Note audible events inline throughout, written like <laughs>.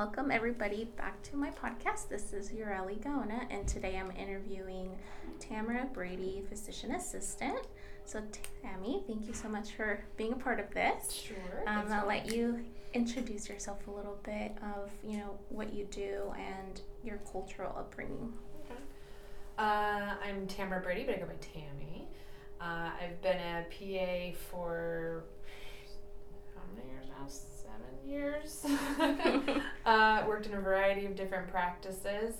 Welcome, everybody, back to my podcast. This is Ureli Gaona, and today I'm interviewing Tamara Brady, physician assistant. So, Tammy, thank you so much for being a part of this. Sure. Um, I'll let you introduce yourself a little bit of you know what you do and your cultural upbringing. Okay. Uh, I'm Tamara Brady, but I go by Tammy. Uh, I've been a PA for how many years now? Years. <laughs> uh, worked in a variety of different practices.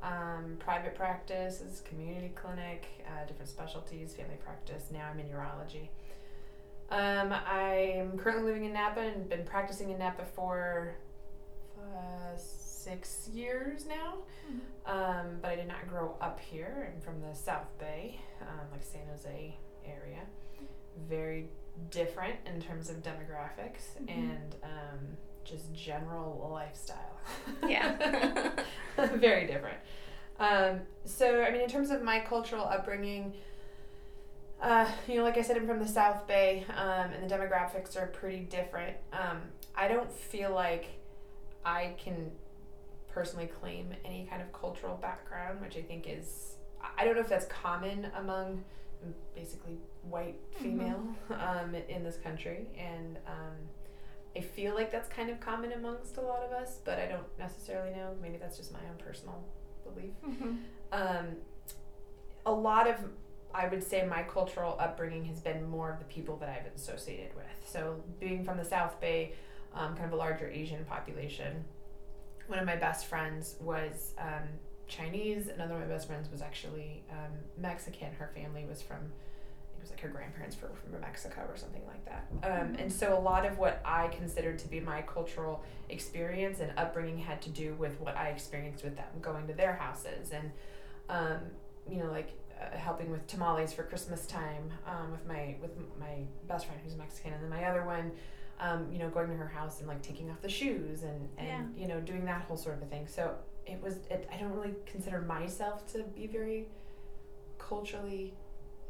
Um, private practices, community clinic, uh, different specialties, family practice. Now I'm in urology. Um, I'm currently living in Napa and been practicing in Napa for uh, six years now. Um, but I did not grow up here. I'm from the South Bay, um, like San Jose area. Very different in terms of demographics Mhm. and um, just general lifestyle. Yeah. <laughs> Very different. Um, so, I mean, in terms of my cultural upbringing, uh, you know, like I said, I'm from the South Bay, um, and the demographics are pretty different. Um, I don't feel like I can personally claim any kind of cultural background, which I think is, I don't know if that's common among basically white female um, in this country, and um, I feel like that's kind of common amongst a lot of us, but I don't necessarily know. Maybe that's just my own personal belief Mm-hmm. um, a lot of I would say my cultural upbringing has been more of the people that I've associated with. So being from the South Bay, um, kind of a larger Asian population. One of my best friends was um, Chinese. Another of my best friends was actually um, Mexican. Her family was from, it was like her grandparents were from Mexico or something like that. Um, and so a lot of what I considered to be my cultural experience and upbringing had to do with what I experienced with them, going to their houses and, um, you know, like uh, helping with tamales for Christmas time um, with my with my best friend who's Mexican, and then my other one, um, you know, going to her house and like taking off the shoes and and Yeah. you know doing that whole sort of a thing. So it was. It, I don't really consider myself to be very culturally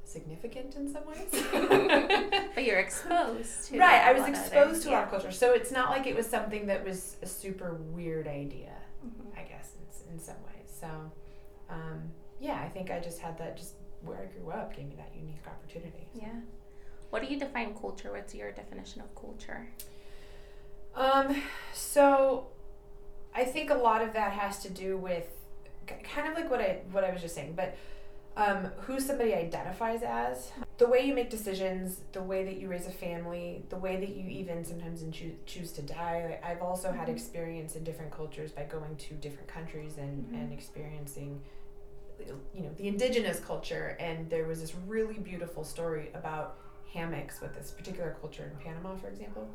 significant in some ways. <laughs> But you're exposed to right, I was exposed to a lot yeah. of culture, so it's not like it was something that was a super weird idea. Mhm. I guess in, in some ways. So, um, yeah, I think I just had that. Just where I grew up gave me that unique opportunity. Yeah. What do you define culture? What's your definition of culture? Um, so I think a lot of that has to do with kind of like what I what I was just saying, but um, who somebody identifies as, the way you make decisions, the way that you raise a family, the way that you even sometimes choo- choose to die. I've also had Mhm. experience in different cultures by going to different countries and, Mhm. and experiencing you know the indigenous culture and there was this really beautiful story about hammocks with this particular culture in panama for example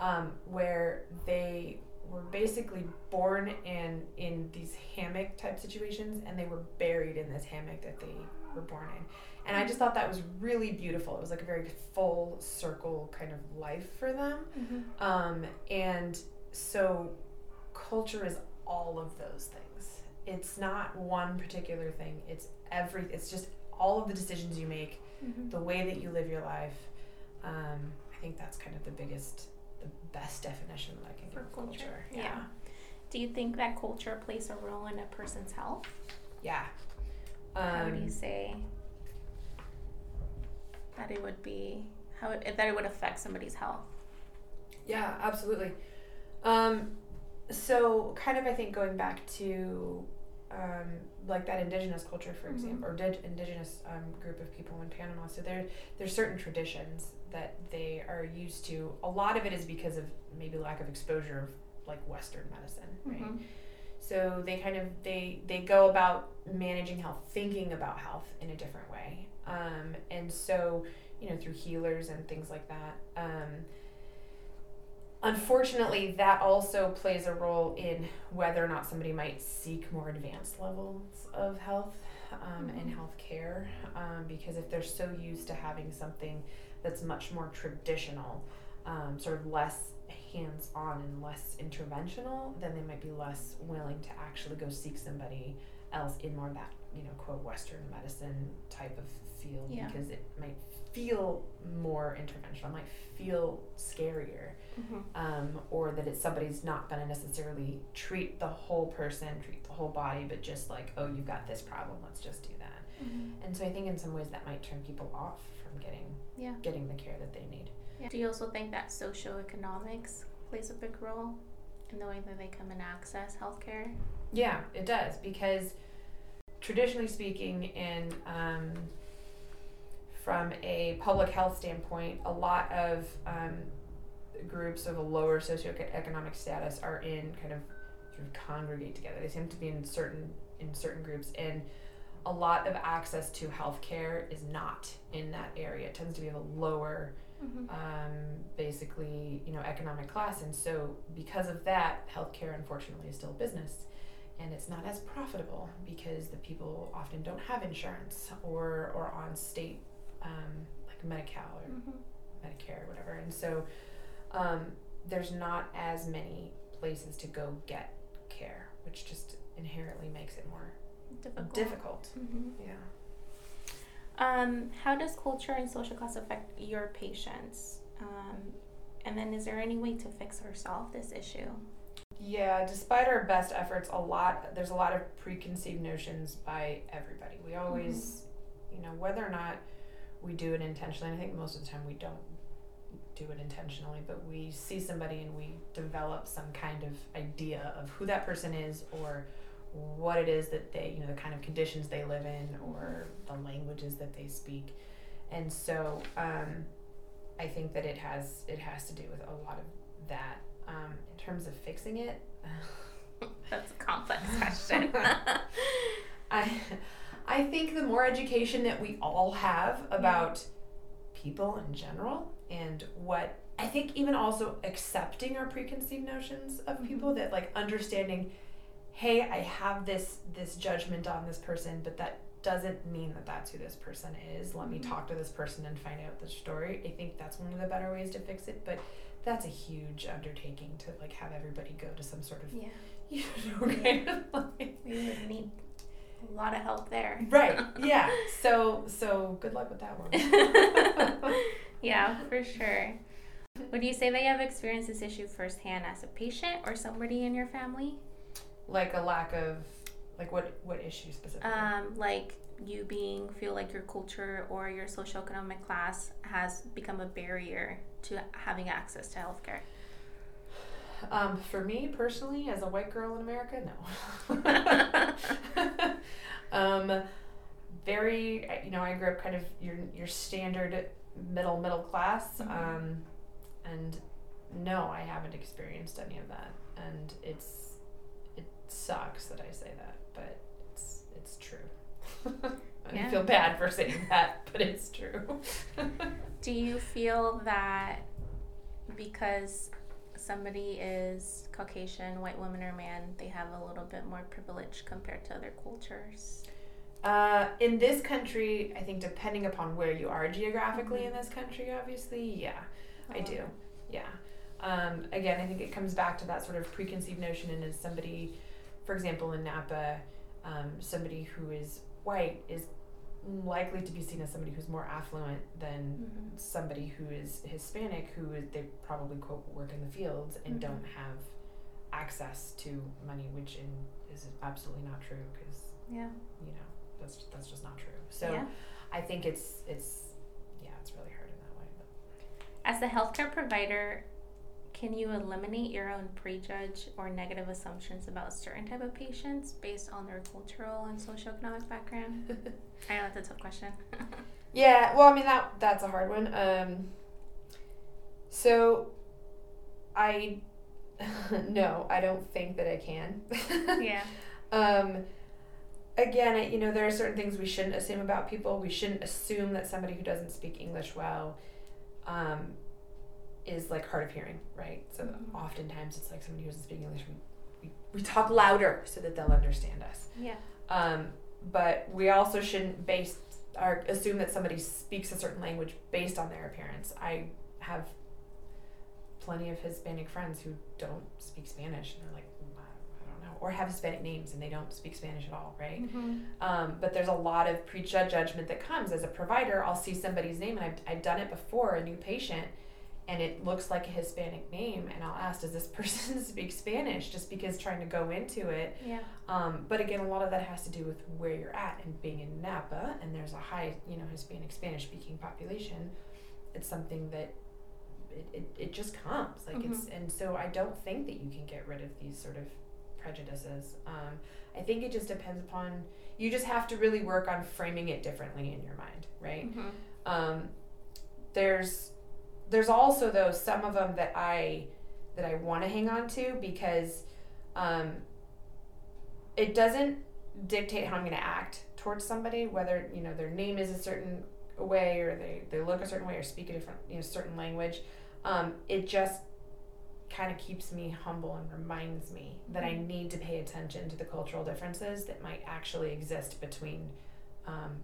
um, where they were basically born in in these hammock type situations and they were buried in this hammock that they were born in and i just thought that was really beautiful it was like a very full circle kind of life for them Mm-hmm. um, and so culture is all of those things. It's not one particular thing. It's every. It's just all of the decisions you make, Mm-hmm. the way that you live your life. Um, I think that's kind of the biggest, the best definition that I can For give of culture, culture. yeah. Do you think that culture plays a role in a person's health? Yeah. How would Um, you say that it would be how it, that it would affect somebody's health? Yeah, absolutely. Um, so, kind of, I think going back to um, like that indigenous culture, for Mhm. example, or indigenous um, group of people in Panama. So there, there's certain traditions that they are used to. A lot of it is because of maybe lack of exposure of like Western medicine, right? Mhm. So they kind of they they go about managing health, thinking about health in a different way, um, and so you know through healers and things like that. Um, unfortunately, that also plays a role in whether or not somebody might seek more advanced levels of health um, and Mhm. health care, um, because if they're so used to having something that's much more traditional, um, sort of less hands on and less interventional, then they might be less willing to actually go seek somebody else in more of that you know quote Western medicine type of field Yeah. because it might feel more interventional, it might feel scarier, Mm-hmm. um, or that it's somebody's not going to necessarily treat the whole person, treat the whole body, but just like oh you've got this problem, let's just do that. Mm-hmm. And so I think in some ways that might turn people off from getting Yeah. getting the care that they need. Yeah. Do you also think that socioeconomics plays a big role in the way that they come and access healthcare? Yeah, it does because traditionally speaking, in um, from a public health standpoint, a lot of um, groups of a lower socioeconomic status are in kind of sort of congregate together. They seem to be in certain in certain groups, and a lot of access to healthcare is not in that area. It tends to be of a lower Mm-hmm. um, basically, you know, economic class. And so, because of that, healthcare unfortunately is still business. And it's not as profitable because the people often don't have insurance or, or on state, um, like Medi-Cal or Mm-hmm. Medicare or whatever. And so, um, there's not as many places to go get care, which just inherently makes it more Difficult. difficult. Mm-hmm. Yeah. Um, how does culture and social class affect your patients? Um, and then, is there any way to fix or solve this issue? Yeah, despite our best efforts, a lot there's a lot of preconceived notions by everybody. We always, you know, whether or not we do it intentionally, I think most of the time we don't do it intentionally, but we see somebody and we develop some kind of idea of who that person is or what it is that they, you know, the kind of conditions they live in or the languages that they speak. And so um, I think that it has it has to do with a lot of that. Um, in terms of fixing it, <laughs> That's a complex question. <laughs> I I think the more education that we all have about people in general and what I think even also accepting our preconceived notions of people that like understanding hey I have this this judgment on this person but that doesn't mean that that's who this person is let me Mhm. talk to this person and find out the story I think that's one of the better ways to fix it but that's a huge undertaking to like have everybody go to some sort of yeah, <laughs> you know kind of like we would need a lot of help there. Right. Yeah. <laughs> So so good luck with that one. <laughs> yeah, for sure. Would you say that you have experienced this issue firsthand as a patient or somebody in your family? Like a lack of like what what issue specifically? Um, like you being feel like your culture or your socioeconomic class has become a barrier to having access to healthcare. Um, for me personally, as a white girl in America, no. <laughs> <laughs> um, very, you know, I grew up kind of your your standard middle middle class, Mhm. um, and no, I haven't experienced any of that, and it's it sucks that I say that, but it's it's true. <laughs> I Yeah. feel bad for saying that, but it's true. <laughs> Do you feel that because somebody is Caucasian, white woman or man, they have a little bit more privilege compared to other cultures? Uh, in this country, I think depending upon where you are geographically in this country, obviously, yeah, I Um, do. Yeah. Um, again, I think it comes back to that sort of preconceived notion, and as somebody, for example, in Napa, um, somebody who is white is likely to be seen as somebody who's more affluent than Mhm. somebody who is Hispanic, who is, they probably quote work in the fields and Mhm. don't have access to money, which in, is absolutely not true because Yeah. you know that's that's just not true. So yeah. I think it's it's yeah, it's really hard in that way. But. As a healthcare provider, can you eliminate your own prejudge or negative assumptions about certain type of patients based on their cultural and socioeconomic background? <laughs> I know that's a tough question. <laughs> Yeah, well, I mean that that's a hard one. Um, so, I <laughs> no, I don't think that I can. yeah. Um, again, you know, there are certain things we shouldn't assume about people. We shouldn't assume that somebody who doesn't speak English well, um, is like hard of hearing, right? So Mhm. oftentimes it's like somebody who doesn't speak English. We, we we talk louder so that they'll understand us. Yeah. Um, but we also shouldn't base or assume that somebody speaks a certain language based on their appearance. I have plenty of Hispanic friends who don't speak Spanish, and they're like, "Mm, I I don't know, or have Hispanic names and they don't speak Spanish at all, right? Mm-hmm. Um, but there's a lot of prejudgment that comes as a provider. I'll see somebody's name, and I've, I've done it before, a new patient, and it looks like a Hispanic name, and I'll ask, does this <laughs> person speak Spanish? Just because trying to go into it. Yeah. Um, but again, a lot of that has to do with where you're at and being in Napa, and there's a high, you know, Hispanic Spanish speaking population. It's something that it, it, it just comes like it's and so I don't think that you can get rid of these sort of prejudices. Um, I think it just depends upon you just have to really work on framing it differently in your mind, right? Mm-hmm. Um, there's there's also though some of them that I that I want to hang on to because um, it doesn't dictate how I'm going to act towards somebody, whether you know their name is a certain way or they, they look a certain way or speak a different you know certain language. Um, it just kind of keeps me humble and reminds me that I need to pay attention to the cultural differences that might actually exist between, um,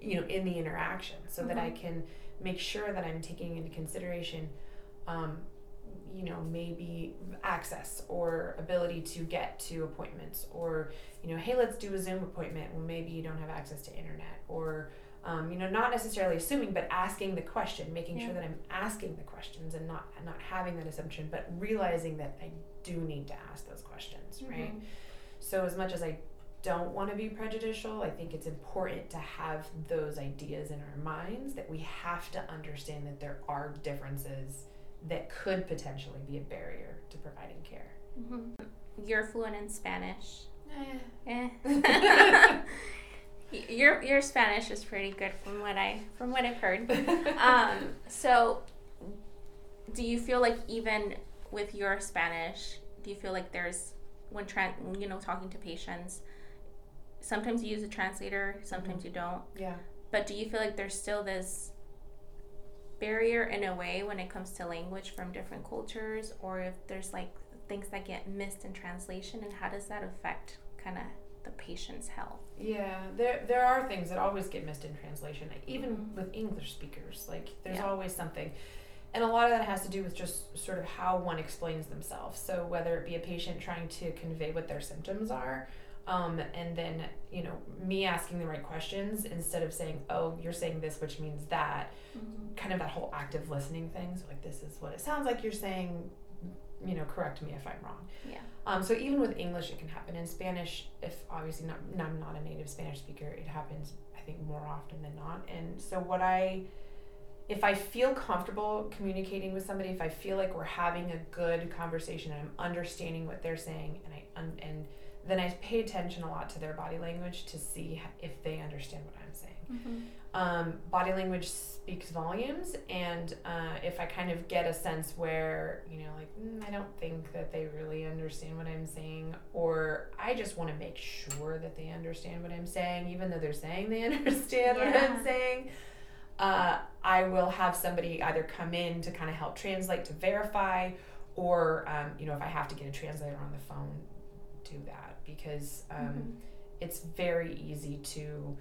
you know, in the interaction, so that I can make sure that I'm taking into consideration, um, you know, maybe access or ability to get to appointments, or you know, hey, let's do a Zoom appointment. Well, maybe you don't have access to internet, or um, you know, not necessarily assuming, but asking the question, making Yeah. sure that I'm asking the questions and not not having that assumption, but realizing that I do need to ask those questions, right? Mhm. So as much as I don't want to be prejudicial, I think it's important to have those ideas in our minds that we have to understand that there are differences that could potentially be a barrier to providing care. Mhm. You're fluent in Spanish. Eh. <laughs> <laughs> Y- your your Spanish is pretty good from what I from what I've heard. <laughs> Um, so, do you feel like even with your Spanish, do you feel like there's when tran you know talking to patients, sometimes you use a translator, sometimes you don't. yeah. But do you feel like there's still this barrier in a way when it comes to language from different cultures, or if there's like things that get missed in translation, and how does that affect kind of the patient's health? Yeah, there there are things that always get missed in translation, even Mhm. with English speakers. Like there's Yeah. always something. And a lot of that has to do with just sort of how one explains themselves. So whether it be a patient trying to convey what their symptoms are, um, and then you know me asking the right questions instead of saying, "Oh, you're saying this, which means that." Kind of that whole active listening thing. So like, this is what it sounds like you're saying. You know, correct me if I'm wrong. Yeah. Um, so even with English, it can happen. In Spanish, if obviously not, I'm not a native Spanish speaker, it happens. I think more often than not. And so what I, if I feel comfortable communicating with somebody, if I feel like we're having a good conversation and I'm understanding what they're saying, and I un- and then I pay attention a lot to their body language to see if they understand what I'm saying. Mm-hmm. um, body language speaks volumes and uh, if i kind of get a sense where you know like mm, i don't think that they really understand what i'm saying or i just want to make sure that they understand what i'm saying even though they're saying they <laughs> understand what i'm saying uh, i will have somebody either come in to kind of help translate to verify or um, you know if i have to get a translator on the phone do that because um, Mhm. it's very easy to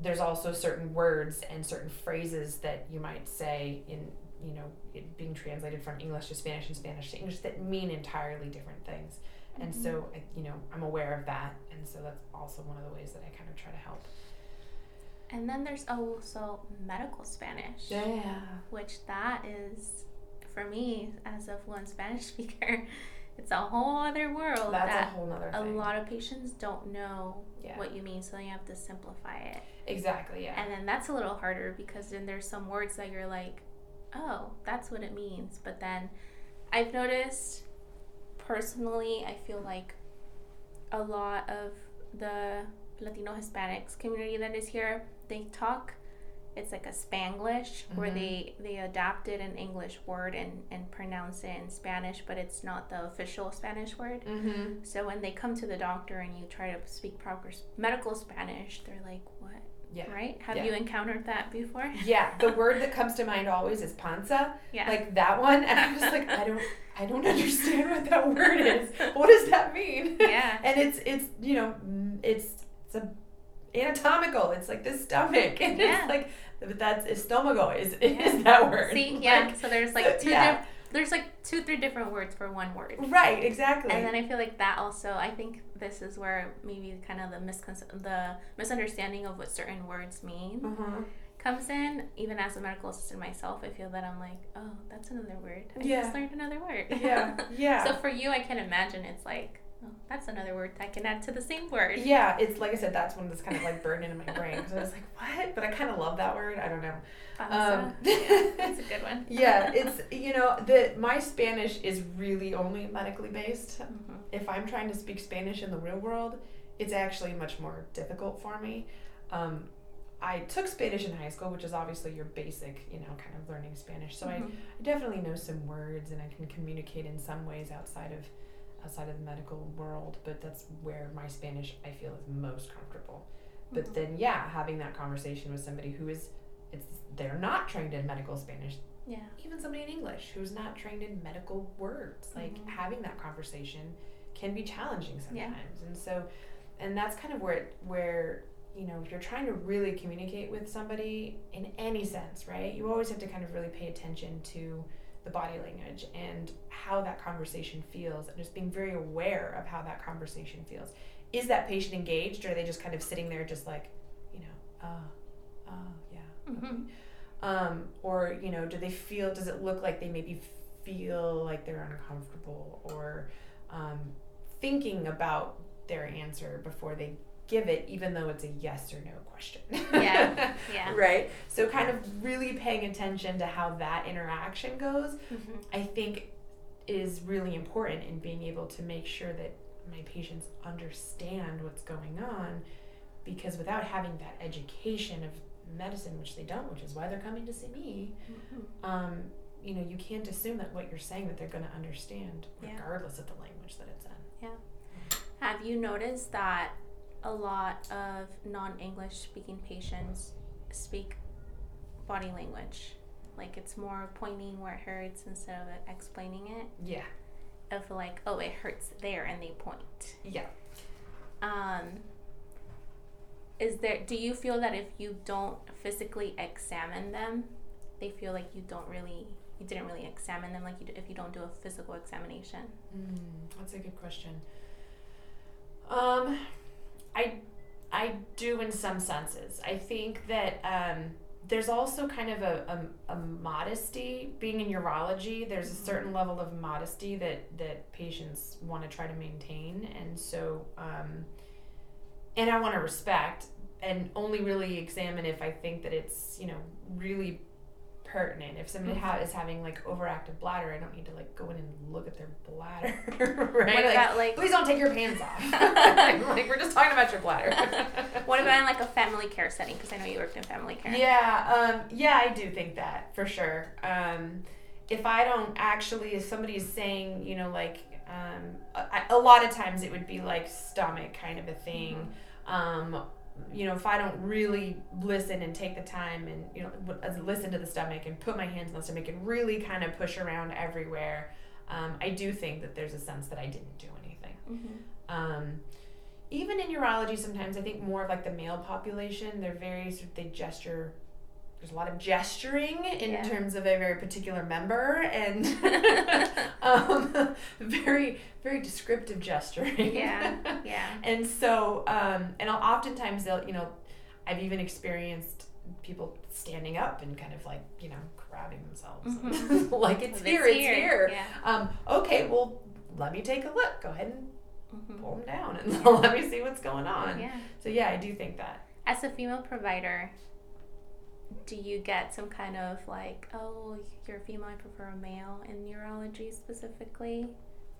there's also certain words and certain phrases that you might say in you know it being translated from english to spanish and spanish to english that mean entirely different things and Mhm. so I, you know i'm aware of that and so that's also one of the ways that i kind of try to help And then there's also medical Spanish, yeah which that is, for me as a fluent Spanish <laughs> speaker, it's a whole other world that's a that whole nother a lot of patients don't know yeah what you mean, so you have to simplify it. exactly yeah And then that's a little harder because then there's some words that you're like, oh, that's what it means. But then I've noticed personally, I feel like a lot of the Latino Hispanics community that is here, they talk. It's like a Spanglish where Mhm. they they adapted an English word and and pronounce it in Spanish, but it's not the official Spanish word. mm-hmm. So when they come to the doctor and you try to speak proper medical Spanish, they're like, "What?" yeah Right? Have Yeah. you encountered that before? <laughs> yeah the word that comes to mind always is panza Yeah. like that one And I'm just like i don't i don't understand what that word is what does that mean yeah. <laughs> and it's it's you know it's it's a anatomical it's like the stomach <laughs> and Yeah. it's like but that's estomago is <laughs> is that word See, yeah. Like, so there's like two yeah. diff- there's like two, three different words for one word. Right, exactly. And then I feel like that also. I think this is where maybe kind of the miscon- the misunderstanding of what certain words mean uh-huh. comes in. Even as a medical assistant myself, I feel that I'm like, oh, that's another word. I Yeah. just learned another word. Yeah, <laughs> yeah. so for you, I can imagine it's like, oh, that's another word I can add to the same word. Yeah, it's like I said, that's one that's kind of like burned into my brain. So I was like, what? But I kind of love that word. I don't know. Um, <laughs> that's a good one. yeah, it's you know the my Spanish is really only medically based. Mhm. If I'm trying to speak Spanish in the real world, it's actually much more difficult for me. Um, I took Spanish in high school, which is obviously your basic, you know, kind of learning Spanish. So I, Mhm. I definitely know some words and I can communicate in some ways outside of outside of the medical world. But that's where my Spanish I feel is most comfortable. But Mhm. then, yeah, having that conversation with somebody who is, it's they're not trained in medical Spanish, yeah. even somebody in English who's not trained in medical words, like Mhm. having that conversation can be challenging Yeah. sometimes. And so, and that's kind of where it, where you know if you're trying to really communicate with somebody in any sense, right? You always have to kind of really pay attention to the body language and how that conversation feels, and just being very aware of how that conversation feels. Is that patient engaged, or are they just kind of sitting there, just like, you know, uh, uh, yeah, Mhm. um, or you know do they feel does it look like they maybe feel like they're uncomfortable or um, thinking about their answer before they give it even though it's a yes or no question Yeah, yeah. <laughs> right so kind of really paying attention to how that interaction goes Mhm. i think is really important in being able to make sure that my patients understand what's going on because without having that education of medicine which they don't which is why they're coming to see me Mhm. um, you know you can't assume that what you're saying that they're going to understand Yeah. regardless of the language that it's in yeah Have you noticed that a lot of non-English speaking patients speak body language? Like it's more pointing where it hurts instead of explaining it. yeah Of like, oh, it hurts there, and they point. yeah Um, is there? Do you feel that if you don't physically examine them, they feel like you don't really, you didn't really examine them, like you, if you don't do a physical examination? Mm, that's a good question. Um, I I do in some senses. I think that um, there's also kind of a, a, a modesty being in urology. There's a certain level of modesty that that patients want to try to maintain, and so um, and I want to respect and only really examine if I think that it's you know really pertinent. If somebody ha- is having like overactive bladder, I don't need to like go in and look at their bladder, <laughs> right? What about like? please don't take your pants off. <laughs> <laughs> like we're just talking about your bladder. What about in like a family care setting? Because I know you worked in family care. Yeah, um, yeah, I do think that for sure. Um, if I don't actually, if somebody is saying, you know, like, um, a, a lot of times it would be like stomach kind of a thing. Um, you know, if I don't really listen and take the time and, you know, listen to the stomach and put my hands on the stomach and really kind of push around everywhere, um, I do think that there's a sense that I didn't do anything. hmm Um, even in urology, sometimes I think more of like the male population, they're very sort of, they gesture. There's a lot of gesturing in Yeah. terms of a very particular member and <laughs> um, very very descriptive gesturing. Yeah, yeah. <laughs> And so, um, and I'll- oftentimes they'll, you know, I've even experienced people standing up and kind of like, you know, grabbing themselves, Mhm. <laughs> like it's It's here, it's here, here. yeah. Um, okay, well, let me take a look. Go ahead and Mhm. pull them down and let me see what's going on. Yeah. So yeah, I do think that. As a female provider, do you get some kind of like, oh, you're a female, I prefer a male in urology specifically?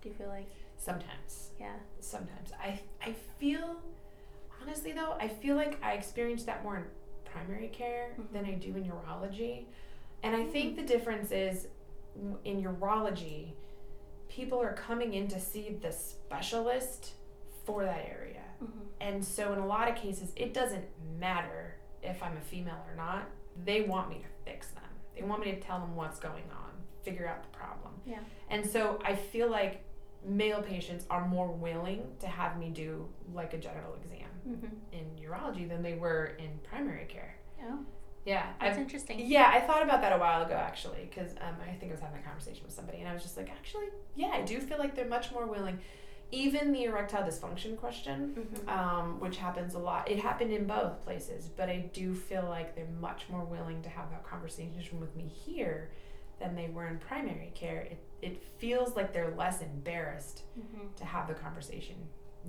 Do you feel like, Sometimes, yeah? sometimes I I feel honestly though I feel like I experience that more in primary care Mhm. than I do in urology, and I think the difference is in urology, people are coming in to see the specialist for that area. Mm-hmm. And so, in a lot of cases, it doesn't matter if I'm a female or not. They want me to fix them. They want me to tell them what's going on, figure out the problem. Yeah. And so, I feel like male patients are more willing to have me do like a genital exam Mm-hmm. in urology than they were in primary care. Oh. Yeah, That's I've, interesting. yeah, I thought about that a while ago actually, because um, I think I was having a conversation with somebody, and I was just like, actually, yeah, I do feel like they're much more willing. Even the erectile dysfunction question, Mhm. um, which happens a lot, it happened in both places, but I do feel like they're much more willing to have that conversation with me here than they were in primary care. It it feels like they're less embarrassed Mhm. to have the conversation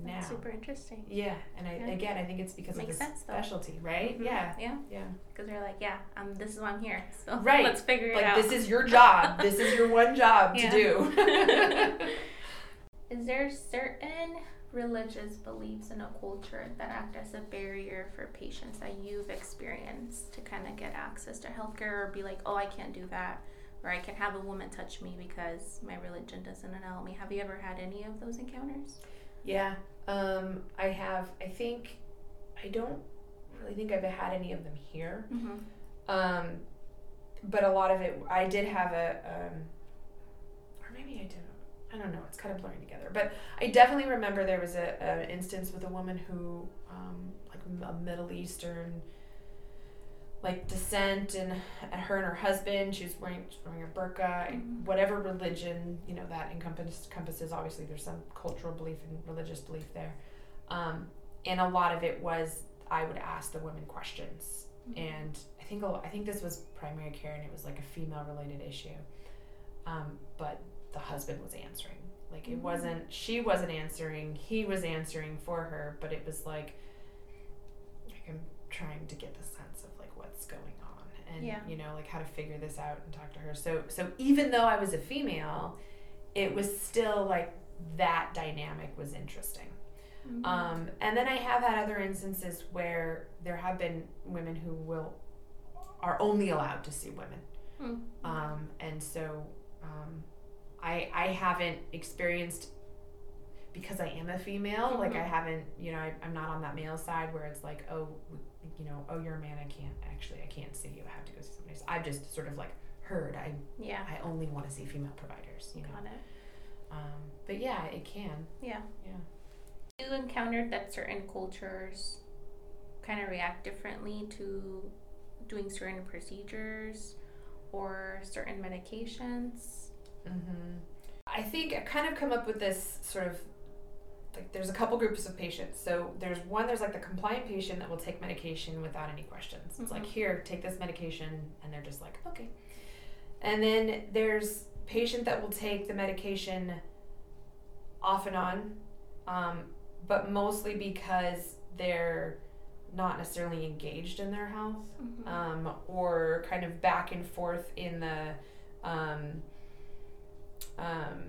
now. That's super interesting. Yeah, and I Yeah. again, I think it's because Makes of the sense, though. specialty, right? Mhm. Yeah, Yeah. yeah. Because they're like, yeah, um, this is why I'm here. <laughs> So Right. let's figure it Like out. this is your job. this is your one job to <laughs> do. <laughs> Is there certain religious beliefs in a culture that act as a barrier for patients that you've experienced to kind of get access to healthcare or be like, oh, I can't do that, or I can have a woman touch me because my religion doesn't allow me? Have you ever had any of those encounters? yeah, um, I have. I think I don't really think I've had any of them here. Mm-hmm. Um, but a lot of it, I did have a, um, or maybe I didn't. I don't know. It's kind of blurring together. But I definitely remember there was a, a instance with a woman who, um, like a Middle Eastern, like descent, and her and her husband. She was wearing, she was wearing a burqa. Mhm. Whatever religion you know that encompass, encompasses. Obviously, there's some cultural belief and religious belief there. Um, and a lot of it was I would ask the women questions and I think I think this was primary care, and it was like a female related issue. Um, but the husband was answering. Like it Mhm. wasn't she wasn't answering, he was answering for her, but it was like like I'm trying to get the sense of like what's going on and Yeah. you know like how to figure this out and talk to her. So so even though I was a female, it was still like that dynamic was interesting. Mhm. Um, and then I have had other instances where there have been women who will are only allowed to see women. Hmm. Um, and so um, I I haven't experienced because I am a female. Like I haven't, you know, I, I'm not on that male side where it's like, oh, you know, oh, you're a man. I can't actually, I can't see you. I have to go see somebody else. I've just sort of like heard. I yeah, I only want to see female providers. You know. got it. Um, but yeah, it can. Yeah. Yeah. You encountered that certain cultures kind of react differently to doing certain procedures or certain medications. Mm-hmm. I think I've kind of come up with this sort of like there's a couple groups of patients. So there's one, there's like the compliant patient that will take medication without any questions. It's like, Mhm. here, take this medication. And they're just like, okay. And then there's patient that will take the medication off and on, um, but mostly because they're not necessarily engaged in their health Mhm. um, or kind of back and forth in the um, um,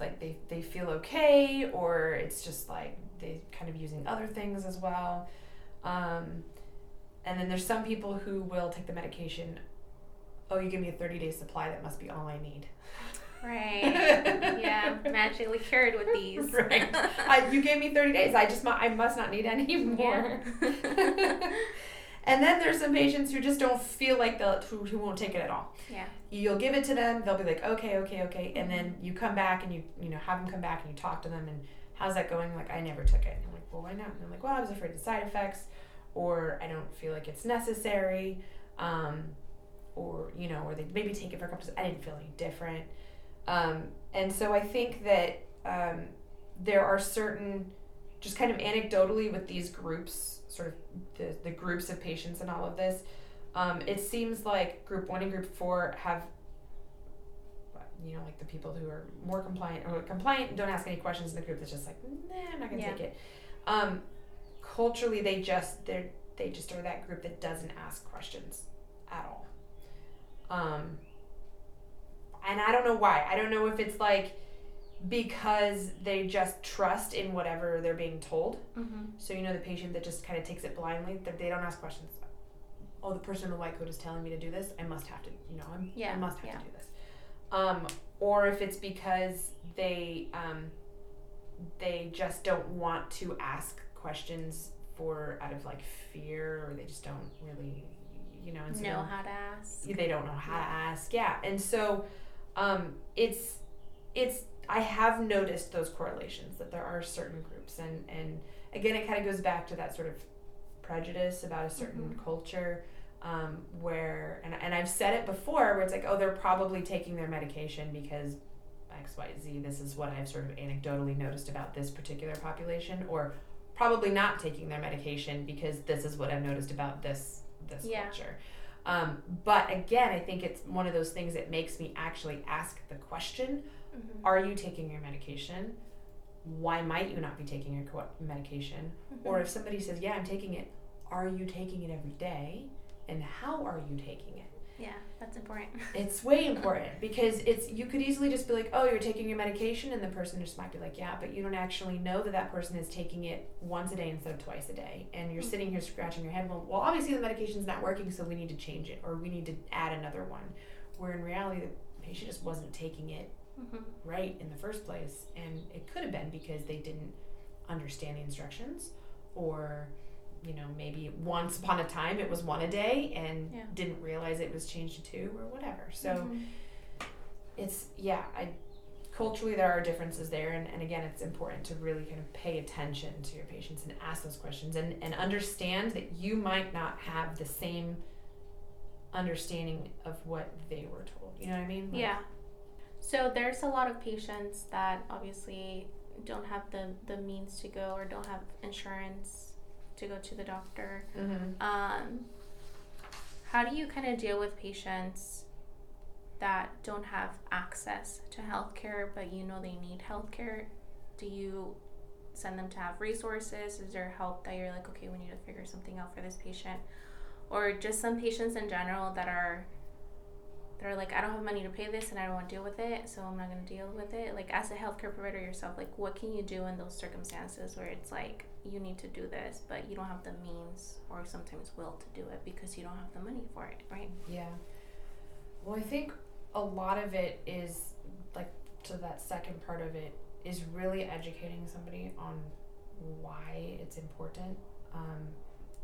like they, they feel okay or it's just like they kind of using other things as well um, and then there's some people who will take the medication oh you give me a 30 day supply that must be all i need Right. <laughs> yeah, magically cured with these. Right. I, you gave me 30 days i just mu- i must not need any more <laughs> and then there's some patients who just don't feel like they'll who, who won't take it at all. Yeah. you'll give it to them they'll be like okay okay okay and then you come back and you you know have them come back and you talk to them and how's that going? Like i never took it. And i'm like well why not? And i'm like well i was afraid of side effects or i don't feel like it's necessary um, or you know or they maybe take it for a couple days. I didn't feel any different. Um, and so i think that um, there are certain just kind of anecdotally with these groups sort of the, the groups of patients and all of this um, it seems like group one and group four have, you know, like the people who are more compliant or compliant don't ask any questions in the group that's just like, nah, I'm not gonna Yeah. take it. Um, culturally, they just they're they just are that group that doesn't ask questions at all. Um, and I don't know why. I don't know if it's like because they just trust in whatever they're being told. Mm-hmm. So you know the patient that just kind of takes it blindly, that they don't ask questions. Oh, the person in the white coat is telling me to do this. I must have to, you know, I'm, Yeah, I must have yeah. to do this. Um, or if it's because they um, they just don't want to ask questions for out of like fear, or they just don't really, you know, and so Know how to ask. they don't know how to ask yeah and so um, it's it's i have noticed those correlations that there are certain groups and and again it kind of goes back to that sort of prejudice about a certain Mhm. culture um, where and, and I've said it before where it's like oh they're probably taking their medication because X Y Z this is what I've sort of anecdotally noticed about this particular population or probably not taking their medication because this is what I've noticed about this this Yeah. culture. Um, but again, I think it's one of those things that makes me actually ask the question: Mhm. Are you taking your medication? Why might you not be taking your co- medication? Or if somebody says, "Yeah, I'm taking it," are you taking it every day? And how are you taking it? yeah, that's important. <laughs> It's way important because it's you could easily just be like, "Oh, you're taking your medication," and the person just might be like, "Yeah," but you don't actually know that that person is taking it once a day instead of twice a day, and you're sitting here scratching your head. Well, well, obviously the medication's not working, so we need to change it or we need to add another one. Where in reality, the patient just wasn't taking it Mhm. right in the first place, and it could have been because they didn't understand the instructions, or you know maybe once upon a time it was one a day and Yeah. didn't realize it was changed to two or whatever. So Mhm. it's yeah i culturally there are differences there and, and again it's important to really kind of pay attention to your patients and ask those questions and, and understand that you might not have the same understanding of what they were told you know what i mean Like, Yeah. So there's a lot of patients that obviously don't have the, the means to go or don't have insurance to go to the doctor. mhm. Um, how do you kind of deal with patients that don't have access to healthcare, but you know they need healthcare? Do you send them to have resources? Is there help that you're like, okay, we need to figure something out for this patient? Or just some patients in general that are that are like, I don't have money to pay this and I don't want to deal with it, so I'm not going to deal with it. Like, as a healthcare provider yourself, like, what can you do in those circumstances where it's like, you need to do this, but you don't have the means or sometimes will to do it because you don't have the money for it, right? yeah well i think a lot of it is like to that second part of it is really educating somebody on why it's important um,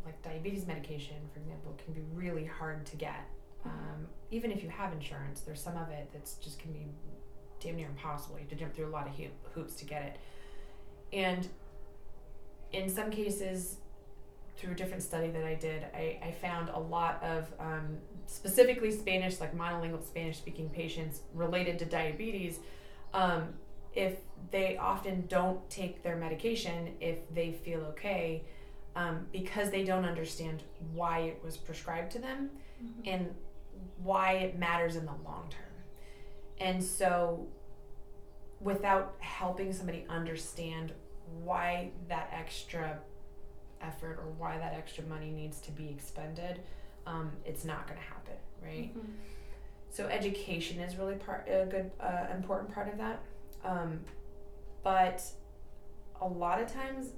like diabetes medication for example can be really hard to get um, even if you have insurance there's some of it that's just can be damn near impossible. You have to jump through a lot of hoop- hoops to get it. And in some cases through a different study that i did i, I found a lot of um, specifically spanish like monolingual spanish speaking patients related to diabetes um, if they often don't take their medication if they feel okay um, because they don't understand why it was prescribed to them and why it matters in the long term. And so, without helping somebody understand why that extra effort or why that extra money needs to be expended, um, it's not going to happen, right? Mhm. So education is really part a good uh, important part of that. Um, but a lot of times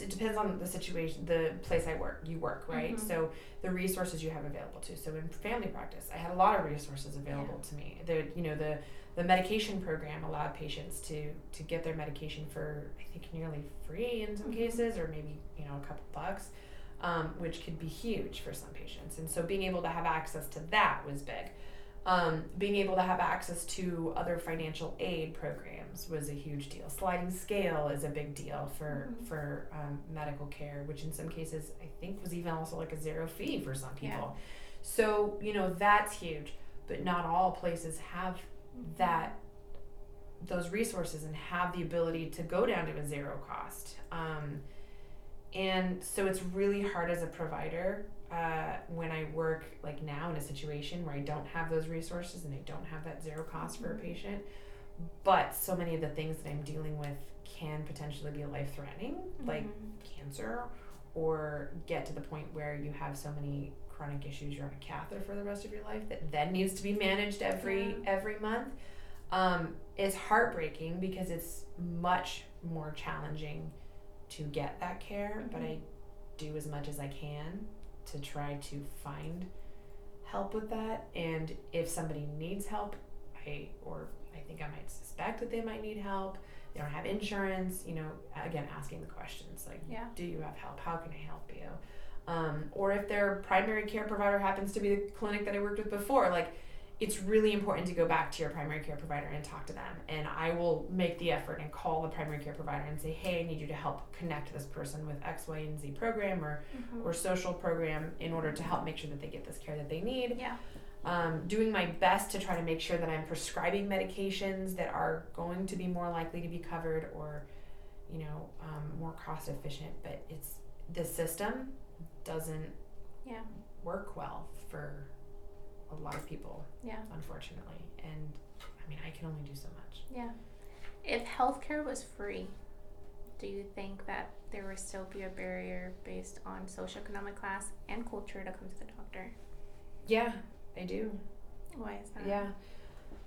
it depends on the situation, the place I work, you work, right? Mhm. So the resources you have available to. So in family practice, I had a lot of resources available to me. The you know the the medication program allowed patients to to get their medication for I think nearly free in some Mhm. cases, or maybe you know a couple bucks, um, which could be huge for some patients. And so being able to have access to that was big. Um, being able to have access to other financial aid programs was a huge deal. Sliding scale is a big deal for Mhm. for um, medical care, which in some cases I think was even also like a zero fee for some Yeah. people. So you know that's huge, but not all places have that those resources and have the ability to go down to a zero cost. Um, and so it's really hard as a provider uh, when I work like now in a situation where I don't have those resources and I don't have that zero cost for a Mhm. patient. But so many of the things that I'm dealing with can potentially be life threatening, like Mhm. cancer, or get to the point where you have so many chronic issues you're on a catheter for the rest of your life that then needs to be managed every Yeah. every month. Um, it's heartbreaking because it's much more challenging to get that care, but Mhm. I do as much as I can to try to find help with that. And if somebody needs help, I or I think I might suspect that they might need help. They don't have insurance, you know, again asking the questions like Yeah. do you have help? How can I help you? Um, or if their primary care provider happens to be the clinic that I worked with before, like it's really important to go back to your primary care provider and talk to them. And I will make the effort and call the primary care provider and say, hey, I need you to help connect this person with X, Y, and Z program or, Mhm. or social program in order to help make sure that they get this care that they need. Yeah. Um, doing my best to try to make sure that I'm prescribing medications that are going to be more likely to be covered or, you know, um, more cost efficient. But it's the system doesn't Yeah. work well for a lot of people Yeah. unfortunately. And I mean, I can only do so much. Yeah. If healthcare was free, do you think that there would still be a barrier based on socioeconomic class and culture to come to the doctor? Yeah, I do. Why is that? Yeah.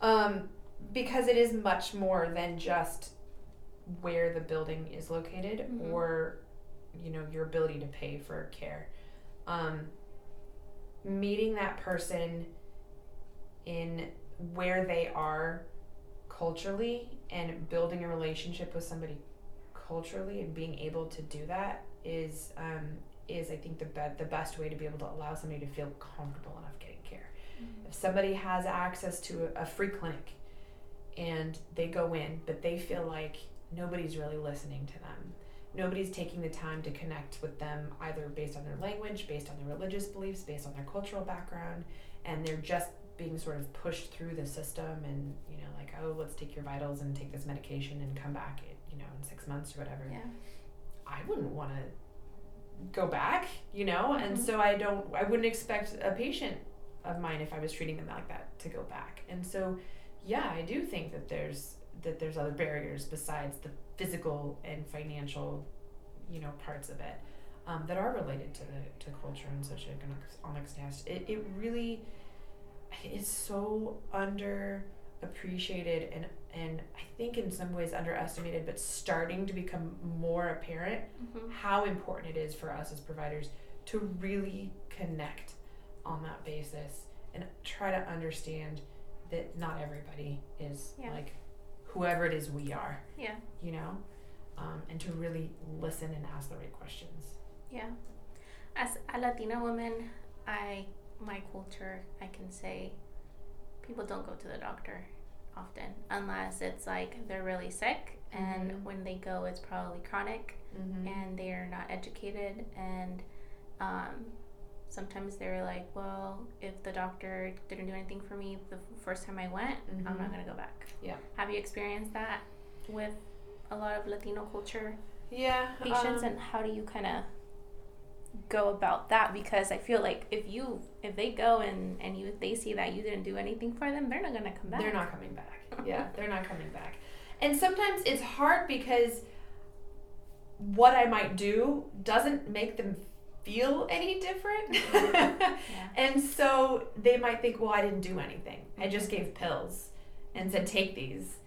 Um, because it is much more than just where the building is located Mhm. or, you know, your ability to pay for care. Um, meeting that person in where they are culturally and building a relationship with somebody culturally and being able to do that is um, is I think the be- the best way to be able to allow somebody to feel comfortable enough getting care. Mhm. If somebody has access to a, a free clinic and they go in, but they feel like nobody's really listening to them, nobody's taking the time to connect with them either based on their language, based on their religious beliefs, based on their cultural background, and they're just being sort of pushed through the system and you know like oh let's take your vitals and take this medication and come back you know in six months or whatever Yeah. I wouldn't want to go back, you know, and Mhm. so I don't, I wouldn't expect a patient of mine if I was treating them like that to go back. And so, yeah, I do think that there's that there's other barriers besides the physical and financial, you know, parts of it um, that are related to the to culture and socioeconomic status. It it really is so underappreciated and and I think in some ways underestimated, but starting to become more apparent Mhm. how important it is for us as providers to really connect on that basis and try to understand that not everybody is Yeah. like whoever it is we are, Yeah. you know, um, and to really listen and ask the right questions. Yeah. As a Latina woman, I my culture, I can say people don't go to the doctor often unless it's like they're really sick and Mhm. when they go it's probably chronic Mm-hmm. and they are not educated and um, sometimes they're like well if the doctor didn't do anything for me the first time i went i'm not Mhm. going to go back Yeah. have you experienced that with a lot of latino culture yeah, patients um, and how do you kind of go about that because i feel like if you if they go and and you they see that you didn't do anything for them they're not going to come back They're not coming back. Yeah, they're not coming back. And sometimes it's hard because what I might do doesn't make them feel any different. <laughs> yeah and so they might think, well, I didn't do anything. I just gave pills and said, take these.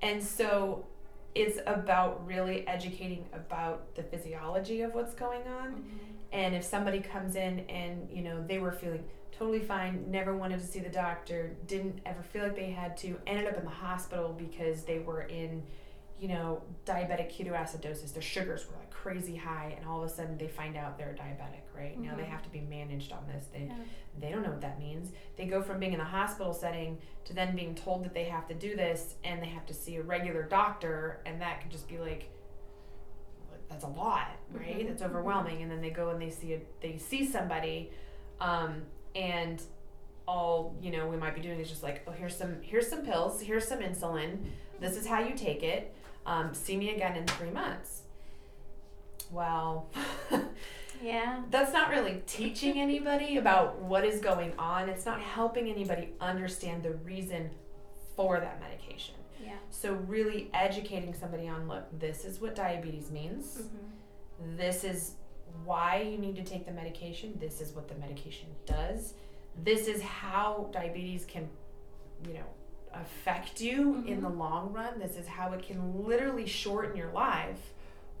And so it's about really educating about the physiology of what's going on Mhm. And if somebody comes in and you know they were feeling totally fine never wanted to see the doctor didn't ever feel like they had to ended up in the hospital because they were in you know diabetic ketoacidosis. Their sugars were like crazy high and all of a sudden they find out they're diabetic right? Now they Mhm. have to be managed on this. They yeah. they don't know what that means. They go from being in a hospital setting to then being told that they have to do this and they have to see a regular doctor and that could just be like, that's a lot right? Mhm. it's overwhelming. And then they go and they see a, they see somebody um, and all you know we might be doing is just like oh here's some here's some pills here's some insulin. This is how you take it. Um, see me again in three months. Well <laughs> yeah. that's not really teaching anybody about what is going on. It's not helping anybody understand the reason for that medication. So, really educating somebody on look, this is what diabetes means. hmm This is why you need to take the medication. This is what the medication does. This is how diabetes can, you know, affect you in Mhm. the long run. This is how it can literally shorten your life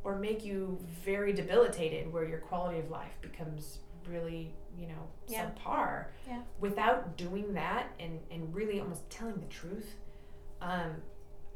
or make you very debilitated where your quality of life becomes really, you know, Yeah. subpar. Yeah. Without doing that and, and really almost telling the truth, um,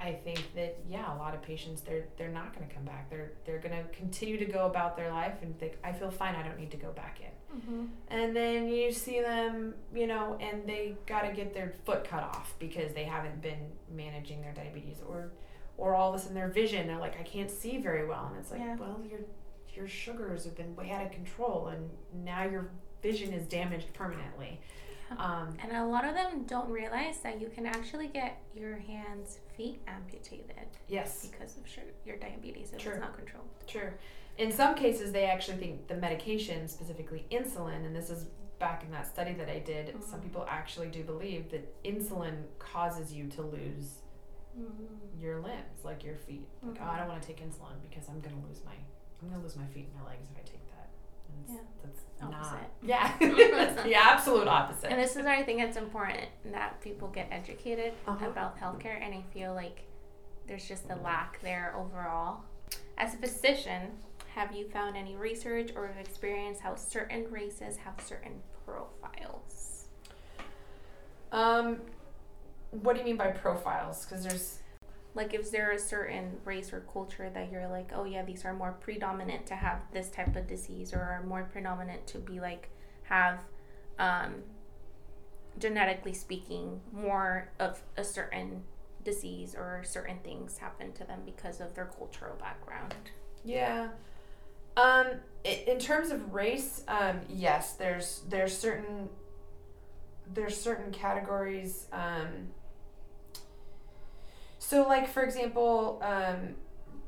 I think that yeah, a lot of patients they're they're not going to come back. They're they're going to continue to go about their life and think I feel fine. I don't need to go back in. Mm-hmm. And then you see them, you know, and they got to get their foot cut off because they haven't been managing their diabetes or or all of a sudden their vision they're like I can't see very well and it's like, Yeah. well, your your sugars have been way out of control and now your vision is damaged permanently. Um, And a lot of them don't realize that you can actually get your hands, feet amputated yes. because of sugar, your diabetes if True. it's not controlled. True. In some cases, they actually think the medication, specifically insulin, and this is back in that study that I did, some Mhm. people actually do believe that insulin causes you to lose Mm-hmm. your limbs, like your feet. Like, oh, I Mhm. don't want to take insulin because I'm gonna lose my, I'm gonna lose my feet and my legs if I take that. And it's- Yeah. That's not. Opposite. Yeah. that's <laughs> the <laughs> absolute opposite. And this is why I think it's important that people get educated Uh-huh. about healthcare, and I feel like there's just a lack there overall. As a physician, have you found any research or experience how certain races have certain profiles? um, what do you mean by profiles? Because there's Like, is there a certain race or culture that you're like, oh yeah, these are more predominant to have this type of disease, or are more predominant to be like have, um, genetically speaking, more of a certain disease or certain things happen to them because of their cultural background. Yeah. Um, in terms of race, um, yes, there's there's certain there's certain categories. Um, so, like for example, um,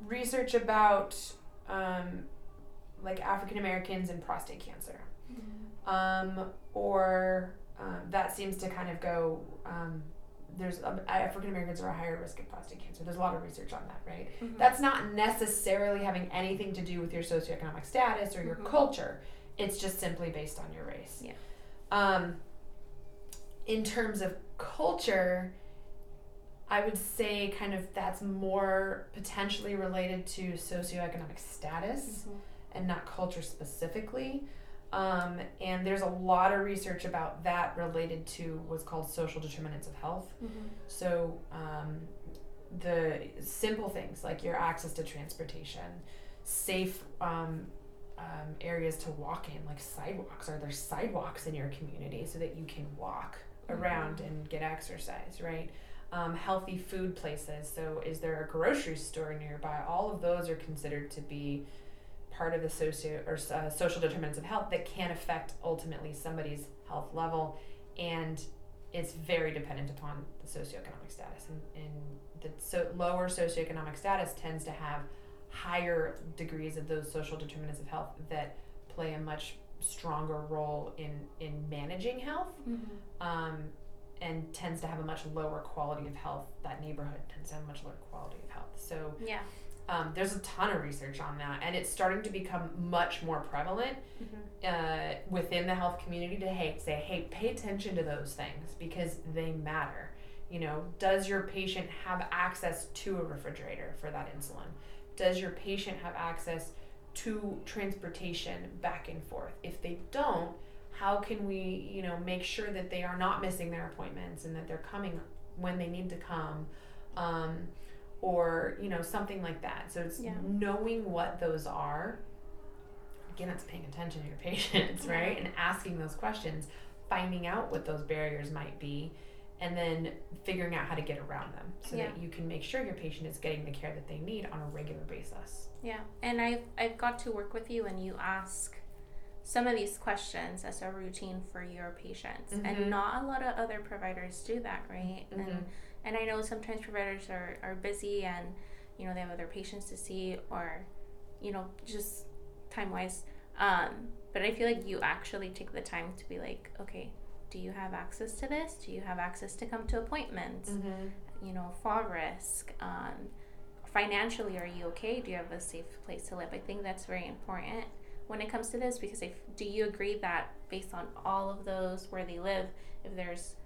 research about um, like African Americans and prostate cancer, um, or um, that seems to kind of go. Um, there's um, African Americans are a higher risk of prostate cancer. There's a lot of research on that, right? Mhm. That's not necessarily having anything to do with your socioeconomic status or your Mhm. culture. It's just simply based on your race. Yeah. Um, in terms of culture, I would say kind of that's more potentially related to socioeconomic status Mhm. and not culture specifically. Um, and there's a lot of research about that related to what's called social determinants of health. Mhm. So, um, the simple things like your access to transportation, safe um, um, areas to walk in, like sidewalks. Are there sidewalks in your community so that you can walk around and get exercise, right? Um, healthy food places. So, is there a grocery store nearby? All of those are considered to be part of the socio or uh, social determinants of health that can affect ultimately somebody's health level and it's very dependent upon the socioeconomic status and, and the so lower socioeconomic status tends to have higher degrees of those social determinants of health that play a much stronger role in in managing health Mhm. um, and tends to have a much lower quality of health that neighborhood tends to have a much lower quality of health so Yeah. um, there's a ton of research on that and it's starting to become much more prevalent Mhm. uh, within the health community to hey, say, hey, pay attention to those things because they matter. You know, does your patient have access to a refrigerator for that insulin? Does your patient have access to transportation back and forth? If they don't, how can we, you know, make sure that they are not missing their appointments and that they're coming when they need to come? Um, or, you know, something like that. So it's Yeah. knowing what those are again it's paying attention to your <laughs> patients right and asking those questions finding out what those barriers might be and then figuring out how to get around them so Yeah. that you can make sure your patient is getting the care that they need on a regular basis Yeah, and I've I've got to work with you, and you ask some of these questions as a routine for your patients, Mhm. and not a lot of other providers do that, right? Mhm. And and I know sometimes providers are are busy, and you know they have other patients to see, or you know just time wise. Um, but I feel like you actually take the time to be like, okay, do you have access to this? Do you have access to come to appointments? mm-hmm. you know, fall risk. Um, financially, are you okay? Do you have a safe place to live? I think that's very important when it comes to this because if do you agree that based on all of those where they live, if there's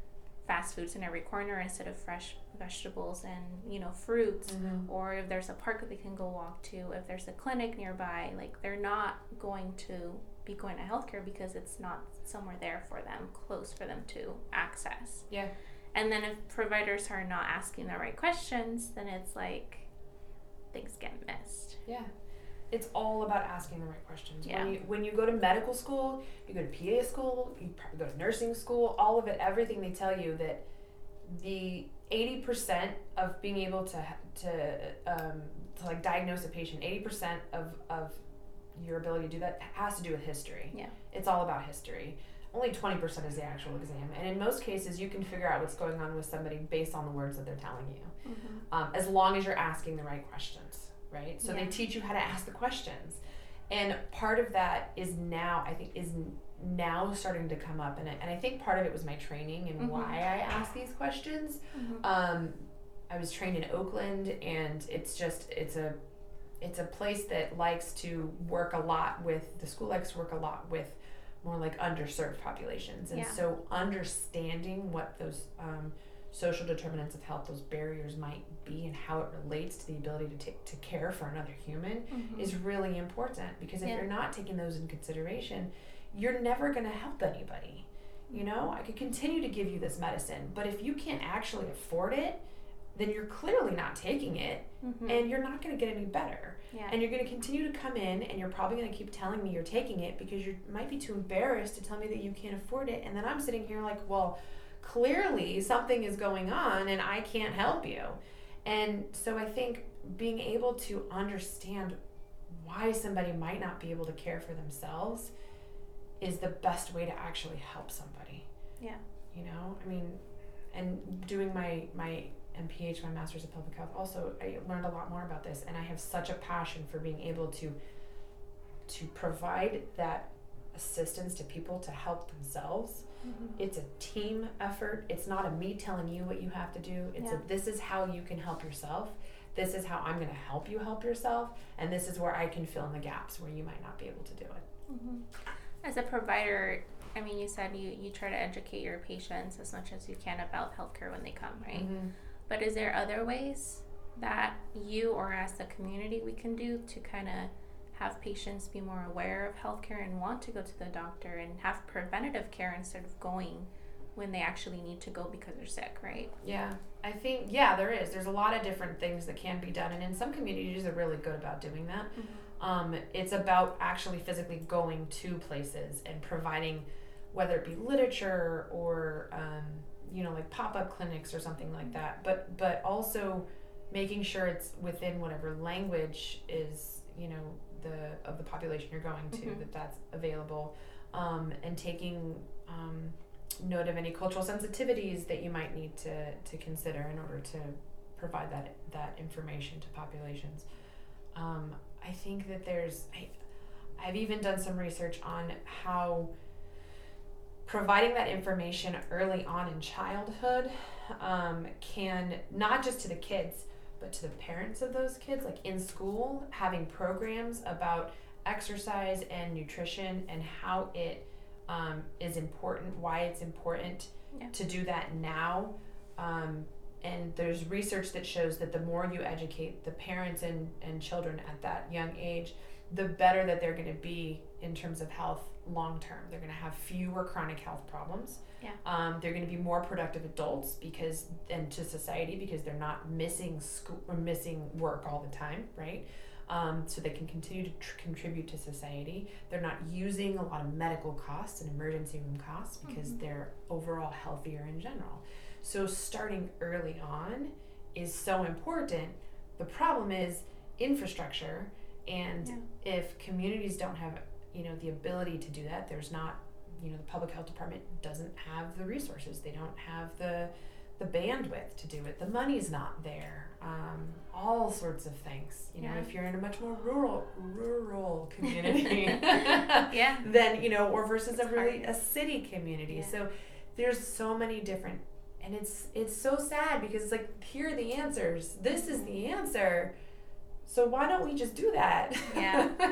fast foods in every corner instead of fresh vegetables and you know fruits, Mm-hmm. or if there's a park that they can go walk to, if there's a clinic nearby, like they're not going to be going to healthcare because it's not somewhere there for them, close for them to access. Yeah. And then if providers are not asking the right questions, then it's like things get missed. Yeah. It's all about asking the right questions. Yeah. When you when you go to medical school, you go to PA school, you go to nursing school, all of it, everything they tell you that the 80% of being able to to um, to like diagnose a patient, 80% of of your ability to do that has to do with history. Yeah. It's all about history. Only 20% is the actual exam. And in most cases, you can figure out what's going on with somebody based on the words that they're telling you Mm-hmm. um, as long as you're asking the right questions, right? So they teach you how to ask the questions, and part of that is now I think is now starting to come up, and I, and I think part of it was my training and Mhm. why I ask these questions. Mm-hmm. Um, I was trained in Oakland, and it's just it's a it's a place that likes to work a lot with the school likes to work a lot with more like underserved populations, and Yeah. so understanding what those um, social determinants of health, those barriers might be, and how it relates to the ability to take to care for another human Mm-hmm. is really important. Because if Yeah. you're not taking those in consideration, you're never going to help anybody. You know, I could continue to give you this medicine, but if you can't actually afford it, then you're clearly not taking it, Mm-hmm. and you're not going to get any better. yeah. And you're going to continue to come in, and you're probably going to keep telling me you're taking it because you might be too embarrassed to tell me that you can't afford it. And then I'm sitting here like, well, clearly something is going on, and I can't help you. And so I think being able to understand why somebody might not be able to care for themselves is the best way to actually help somebody. Yeah. You know, I mean, and doing my my MPH, my Master's of Public Health, also I learned a lot more about this, and I have such a passion for being able to to provide that assistance to people to help themselves. Mm-hmm. It's a team effort. It's not a me telling you what you have to do. It's Yeah. a this is how you can help yourself. This is how I'm going to help you help yourself, and this is where I can fill in the gaps where you might not be able to do it. Mm-hmm. As a provider, I mean, you said you, you try to educate your patients as much as you can about healthcare when they come, right? Mm-hmm. But is there other ways that you or as the community we can do to kind of have patients be more aware of healthcare and want to go to the doctor and have preventative care instead of going when they actually need to go because they're sick, right? Yeah, I think yeah, there is. There's a lot of different things that can be done, and in some communities they're really good about doing that. Um, it's about actually physically going to places and providing, whether it be literature or um, you know like pop up clinics or something like that. But but also making sure it's within whatever language is you know the of the population you're going to Mhm. that that's available, um, and taking. Um, note of any cultural sensitivities that you might need to, to consider in order to provide that that information to populations. Um, I think that there's I, I've even done some research on how providing that information early on in childhood um, can not just to the kids but to the parents of those kids like in school having programs about exercise and nutrition and how it um, is important, why it's important Yeah. to do that now. Um, and there's research that shows that the more you educate the parents and, and children at that young age, the better that they're going to be in terms of health long term. They're going to have fewer chronic health problems. Yeah. Um, they're going to be more productive adults because and to society because they're not missing school or missing work all the time, right? Um, so they can continue to tr- contribute to society. They're not using a lot of medical costs and emergency room costs because Mhm. they're overall healthier in general. So starting early on is so important. The problem is infrastructure and Yeah. if communities don't have you know the ability to do that. There's not you know the public health department doesn't have the resources. They don't have the the bandwidth to do it. The money's not there. Um, all sorts of things. You know if you're in a much more rural rural community <laughs> Yeah. <laughs> then you know or versus a really hard. a city community. Yeah. so there's so many different and it's it's so sad because it's like here are the answers. This is the answer. So why don't we just do that? Yeah. <laughs>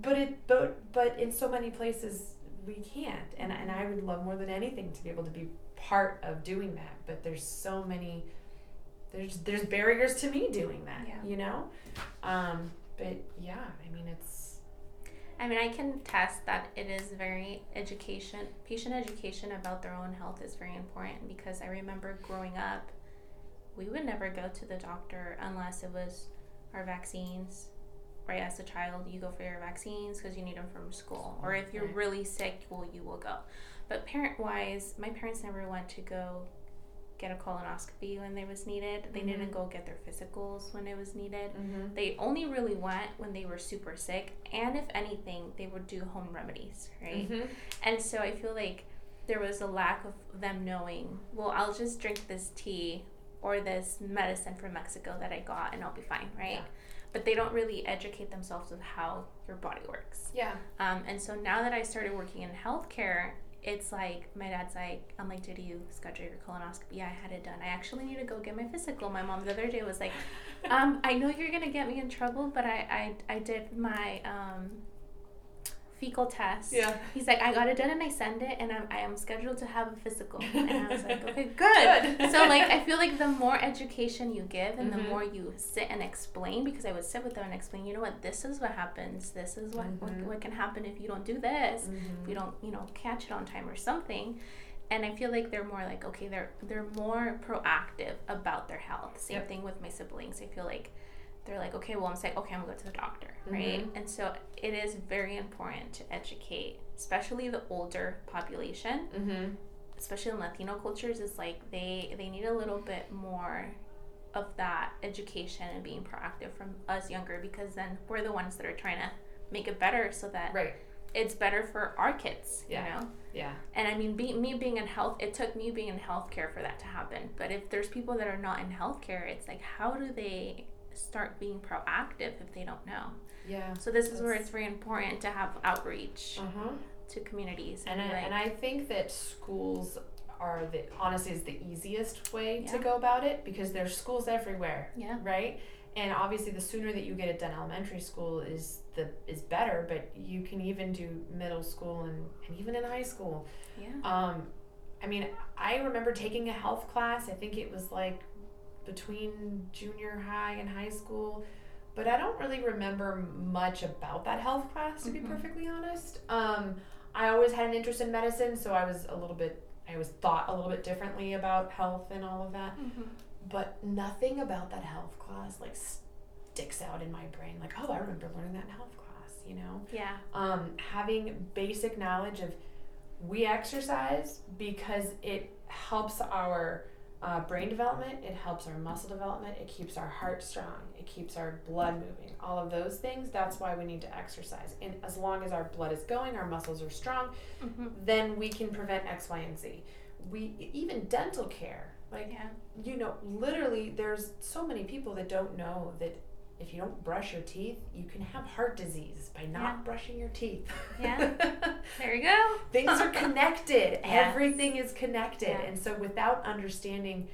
But it but but in so many places we can't and and I would love more than anything to be able to be part of doing that but there's so many there's there's barriers to me doing that Yeah. you know um but yeah I mean it's I mean, I can test that it is very education, patient education about their own health is very important because I remember growing up, we would never go to the doctor unless it was our vaccines. Right, as a child, you go for your vaccines because you need them from school, or if you're really sick, well, you will go. But parent-wise, my parents never went to go get a colonoscopy when they was needed. They Mhm. didn't go get their physicals when it was needed. Mm-hmm. They only really went when they were super sick, and if anything, they would do home remedies, right? Mm-hmm. And so I feel like there was a lack of them knowing, well, I'll just drink this tea or this medicine from Mexico that I got and I'll be fine, right? Yeah. But they don't really educate themselves with how your body works. Yeah. Um, and so now that I started working in healthcare, it's like my dad's like, I'm like, did you schedule your colonoscopy? Yeah, I had it done. I actually need to go get my physical. My mom the other day was like, <laughs> um, I know you're gonna get me in trouble, but I I, I did my um, fecal test. Yeah. He's like, I got it done and I send it, and I'm, I am scheduled to have a physical. And I was like, okay, <laughs> good. Good. so like, I feel like the more education you give, and Mhm. the more you sit and explain, because I would sit with them and explain, you know what, this is what happens. This is what what, Mhm. what can happen if you don't do this. Mm-hmm. If you don't, you know, catch it on time or something. And I feel like they're more like, okay, they're they're more proactive about their health. Same Yep. thing with my siblings. I feel like they're like, okay, well, I'm sick. Okay, I'm gonna go to the doctor, right? Mhm. And so it is very important to educate, especially the older population, Mm-hmm. especially in Latino cultures. Is like they they need a little bit more of that education and being proactive from us younger because then we're the ones that are trying to make it better so that Right. it's better for our kids. Yeah. You know. Yeah. And I mean, be, me being in health, it took me being in healthcare for that to happen. But if there's people that are not in healthcare, it's like, how do they start being proactive if they don't know? Yeah. So this is where it's very important to have outreach Uh-huh. to communities. And I, like, and I think that schools are the honestly is the easiest way to go about it because there's schools everywhere, yeah, right? And obviously, the sooner that you get it done elementary school is the is better. But you can even do middle school and, and even in high school. yeah, Um, I mean, I remember taking a health class. I think it was like between junior high and high school, but I don't really remember much about that health class to Mhm. be perfectly honest. Um, I always had an interest in medicine, so I was a little bit. I always thought a little bit differently about health and all of that, hmm but nothing about that health class like sticks out in my brain. Like, oh, I remember learning that in health class. You know yeah, um, having basic knowledge of we exercise because it helps our uh, brain development, it helps our muscle development, it keeps our heart strong, it keeps our blood moving. All of those things, that's why we need to exercise. And as long as our blood is going, our muscles are strong, hmm then we can prevent X, Y, and Z. We even dental care, like yeah, you know, literally, there's so many people that don't know that if you don't brush your teeth, you can have heart disease by not Yeah. brushing your teeth. Yeah. <laughs> there you go. Things are connected. <laughs> Yes. Everything is connected. Yeah. And so, without understanding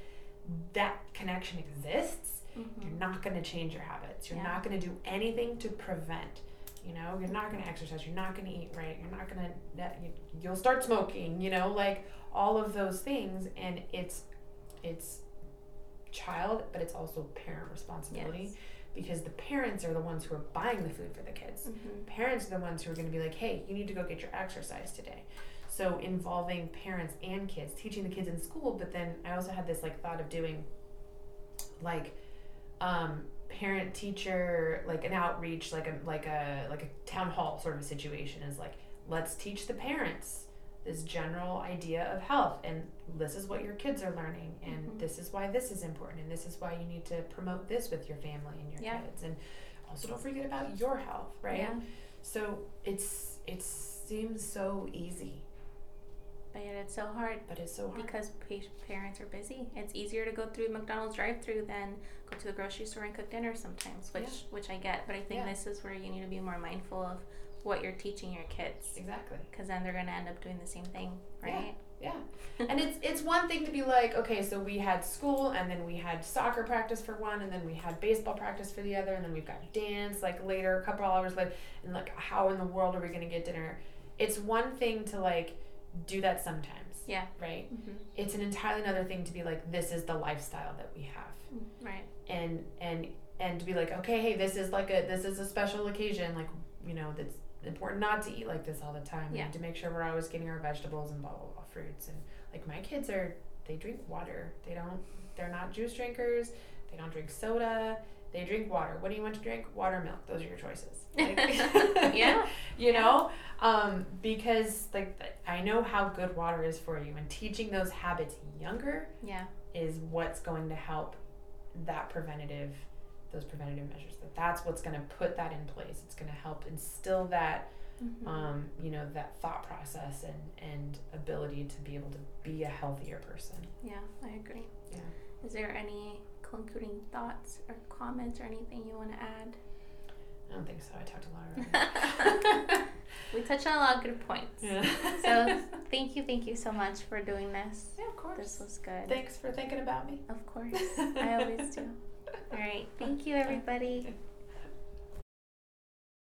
that connection exists, Mhm. you're not going to change your habits. You're Yeah. not going to do anything to prevent. You know, you're not going to exercise. You're not going to eat right. You're not going to. You'll start smoking. You know, like all of those things, and it's it's child, but it's also parent responsibility Yes. Because the parents are the ones who are buying the food for the kids. Mhm. Parents are the ones who are going to be like, "Hey, you need to go get your exercise today." So involving parents and kids, teaching the kids in school, but then I also had this like thought of doing like um parent teacher like an outreach like a like a like a town hall sort of situation is like let's teach the parents this general idea of health and this is what your kids are learning and Mhm. this is why this is important and this is why you need to promote this with your family and your Yeah. kids and also don't forget about your health right Yeah. so it's it seems so easy But yet it's so hard but it's so hard because pa- parents are busy. It's easier to go through McDonald's drive-through than go to the grocery store and cook dinner sometimes, which Yeah. which I get. But I think this is where you need to be more mindful of what you're teaching your kids, exactly because then they're gonna end up doing the same thing, right? Yeah. <laughs> and it's it's one thing to be like, okay, so we had school and then we had soccer practice for one and then we had baseball practice for the other and then we've got dance like later, a couple hours later and like how in the world are we gonna get dinner? It's one thing to like do that sometimes. Yeah. Right? hmm It's an entirely another thing to be like, this is the lifestyle that we have. Right. And and and to be like, okay, hey, this is like a this is a special occasion, like you know, that's important not to eat like this all the time. We Yeah. need to make sure we're always getting our vegetables and blah blah blah fruits and like my kids are they drink water. They don't they're not juice drinkers. They don't drink soda. They drink water. What do you want to drink? Water, milk. Those are your choices. <laughs> Like- Yeah. <laughs> you know, um, because like I know how good water is for you, and teaching those habits younger Yeah. is what's going to help that preventative those preventative measures that that's what's going to put that in place it's going to help instill that Mhm. um, you know that thought process and and ability to be able to be a healthier person yeah, I agree. Yeah. Is there any concluding thoughts or comments or anything you want to add? i don't think so i talked a lot already <laughs> we touched on a lot of good points. yeah. So <laughs> thank you, thank you so much for doing this. yeah of course This was good. thanks for thinking about me Of course. I always do. <laughs> All right. Thank you, everybody.